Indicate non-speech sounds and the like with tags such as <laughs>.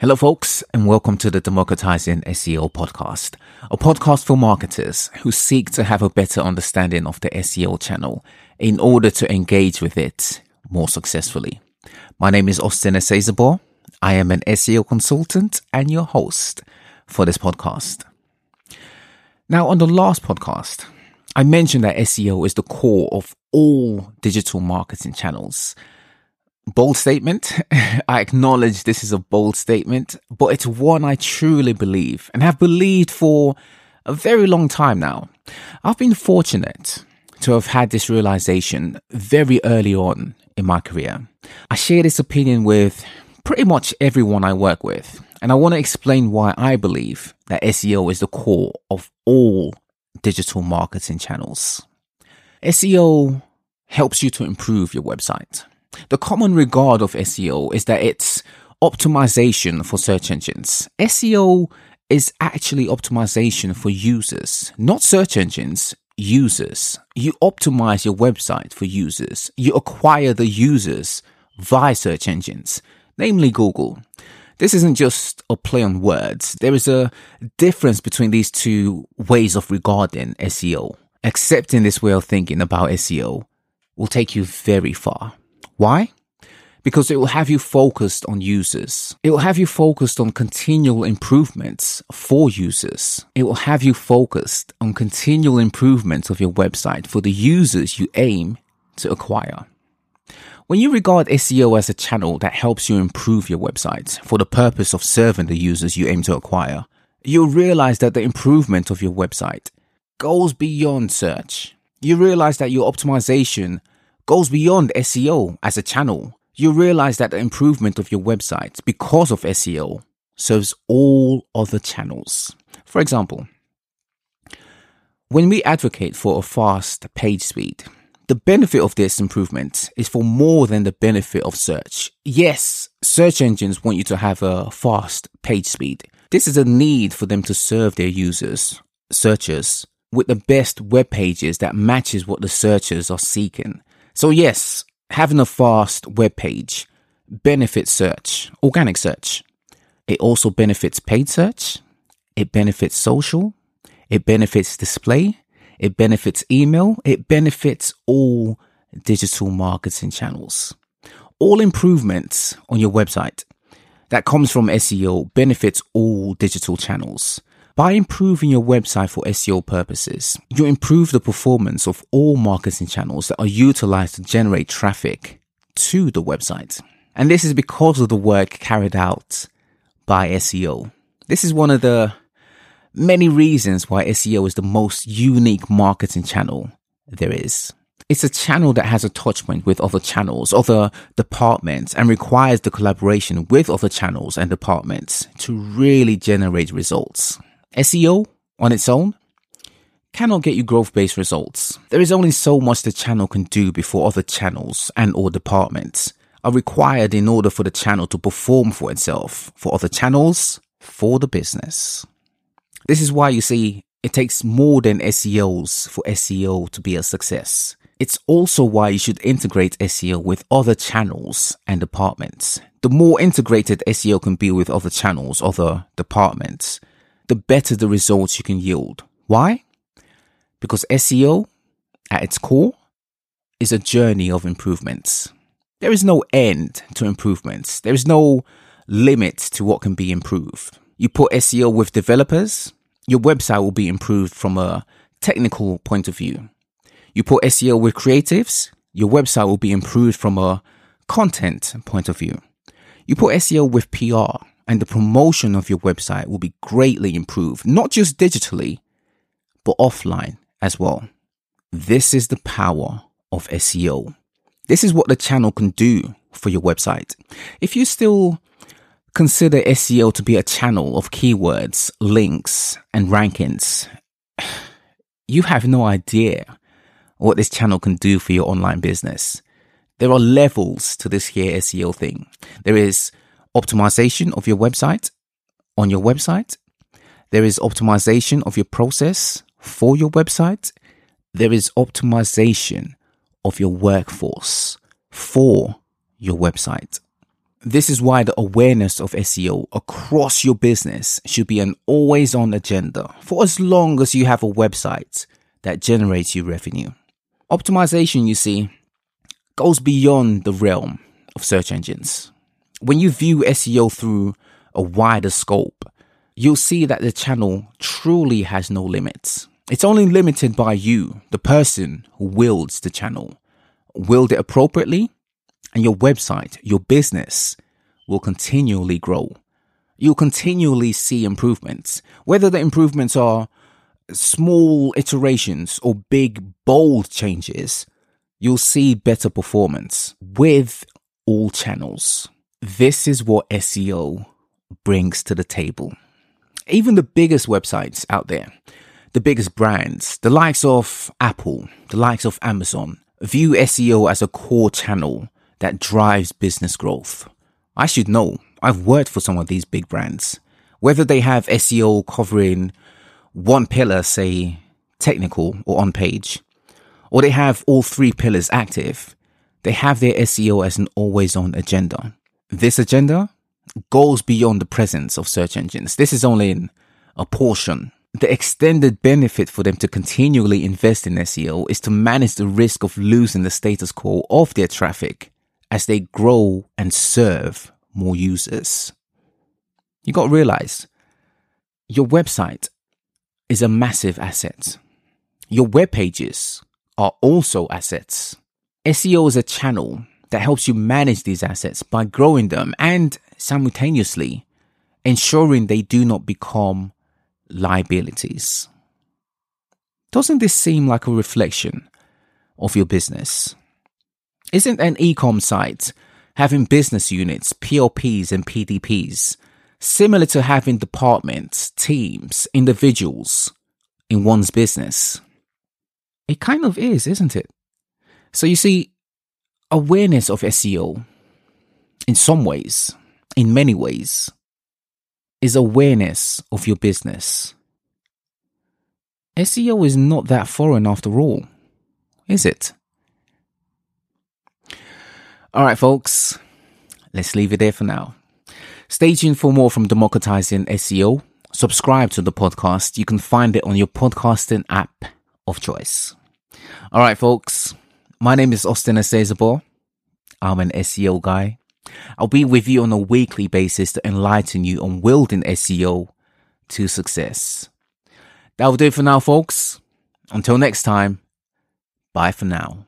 Hello, folks, and welcome to the Democratizing SEO podcast, a podcast for marketers who seek to have a better understanding of the SEO channel in order to engage with it more successfully. My name is Austin Esezabor. I am an SEO consultant and your host for this podcast. Now, on the last podcast, I mentioned that SEO is the core of all digital marketing channels bold statement. <laughs> I acknowledge this is a bold statement, but it's one I truly believe and have believed for a very long time now. I've been fortunate to have had this realization very early on in my career. I share this opinion with pretty much everyone I work with, and I want to explain why I believe that SEO is the core of all digital marketing channels. SEO helps you to improve your website. The common regard of SEO is that it's optimization for search engines. SEO is actually optimization for users, not search engines, users. You optimize your website for users. You acquire the users via search engines, namely Google. This isn't just a play on words. There is a difference between these two ways of regarding SEO. Accepting this way of thinking about SEO will take you very far. Why? Because it will have you focused on users. It will have you focused on continual improvements for users. It will have you focused on continual improvements of your website for the users you aim to acquire. When you regard SEO as a channel that helps you improve your website for the purpose of serving the users you aim to acquire, you'll realize that the improvement of your website goes beyond search. You realize that your optimization goes beyond SEO as a channel. You realize that the improvement of your website because of SEO serves all other channels. For example, when we advocate for a fast page speed, the benefit of this improvement is for more than the benefit of search. Yes, search engines want you to have a fast page speed. This is a need for them to serve their users, searchers, with the best web pages that matches what the searchers are seeking. So yes, having a fast web page benefits search, organic search. It also benefits paid search. It benefits social. It benefits display. It benefits email. It benefits all digital marketing channels. All improvements on your website that comes from SEO benefits all digital channels. By improving your website for SEO purposes, you improve the performance of all marketing channels that are utilized to generate traffic to the website. And this is because of the work carried out by SEO. This is one of the many reasons why SEO is the most unique marketing channel there is. It's a channel that has a touchpoint with other channels, other departments, and requires the collaboration with other channels and departments to really generate results. SEO on its own cannot get you growth based results. There is only so much the channel can do before other channels and or departments are required in order for the channel to perform for itself, for other channels, for the business. This is why you see it takes more than SEOs for SEO to be a success. It's also why you should integrate SEO with other channels and departments. The more integrated SEO can be with other channels, other departments, the better the results you can yield. Why? Because SEO, at its core, is a journey of improvements. There is no end to improvements. There is no limit to what can be improved. You put SEO with developers, your website will be improved from a technical point of view. You put SEO with creatives, your website will be improved from a content point of view. You put SEO with PR, and the promotion of your website will be greatly improved, not just digitally, but offline as well. This is the power of SEO. This is what the channel can do for your website. If you still consider SEO to be a channel of keywords, links, and rankings, <sighs> you have no idea what this channel can do for your online business. There are levels to this here SEO thing. There is optimization of your website on your website. There is optimization of your process for your website. There is optimization of your workforce for your website. This is why the awareness of SEO across your business should be an always on agenda for as long as you have a website that generates you revenue. Optimization, you see, goes beyond the realm of search engines. When you view SEO through a wider scope, you'll see that the channel truly has no limits. It's only limited by you, the person who wields the channel. Wield it appropriately, and your website, your business will continually grow. You'll continually see improvements, whether the improvements are small iterations or big, bold changes. You'll see better performance with all channels. This is what SEO brings to the table. Even the biggest websites out there, the biggest brands, the likes of Apple, the likes of Amazon, view SEO as a core channel that drives business growth. I should know. I've worked for some of these big brands. Whether they have SEO covering one pillar, say technical or on page, or they have all three pillars active, they have their SEO as an always on agenda. This agenda goes beyond the presence of search engines. This is only a portion. The extended benefit for them to continually invest in SEO is to manage the risk of losing the status quo of their traffic as they grow and serve more users. You got to realize your website is a massive asset. Your web pages are also assets. SEO is a channel that helps you manage these assets by growing them and simultaneously ensuring they do not become liabilities. Doesn't this seem like a reflection of your business? Isn't an ecom site having business units, PLPs and PDPs similar to having departments, teams, individuals in one's business? It kind of is, isn't it? So you see, awareness of SEO, in some ways, in many ways, is awareness of your business. SEO is not that foreign after all, is it? All right, folks, let's leave it there for now. Stay tuned for more from Democratizing SEO. Subscribe to the podcast. You can find it on your podcasting app of choice. All right, folks, my name is Austin Acezabor. I'm an SEO guy. I'll be with you on a weekly basis to enlighten you on wielding SEO to success. That will do it for now, folks. Until next time, bye for now.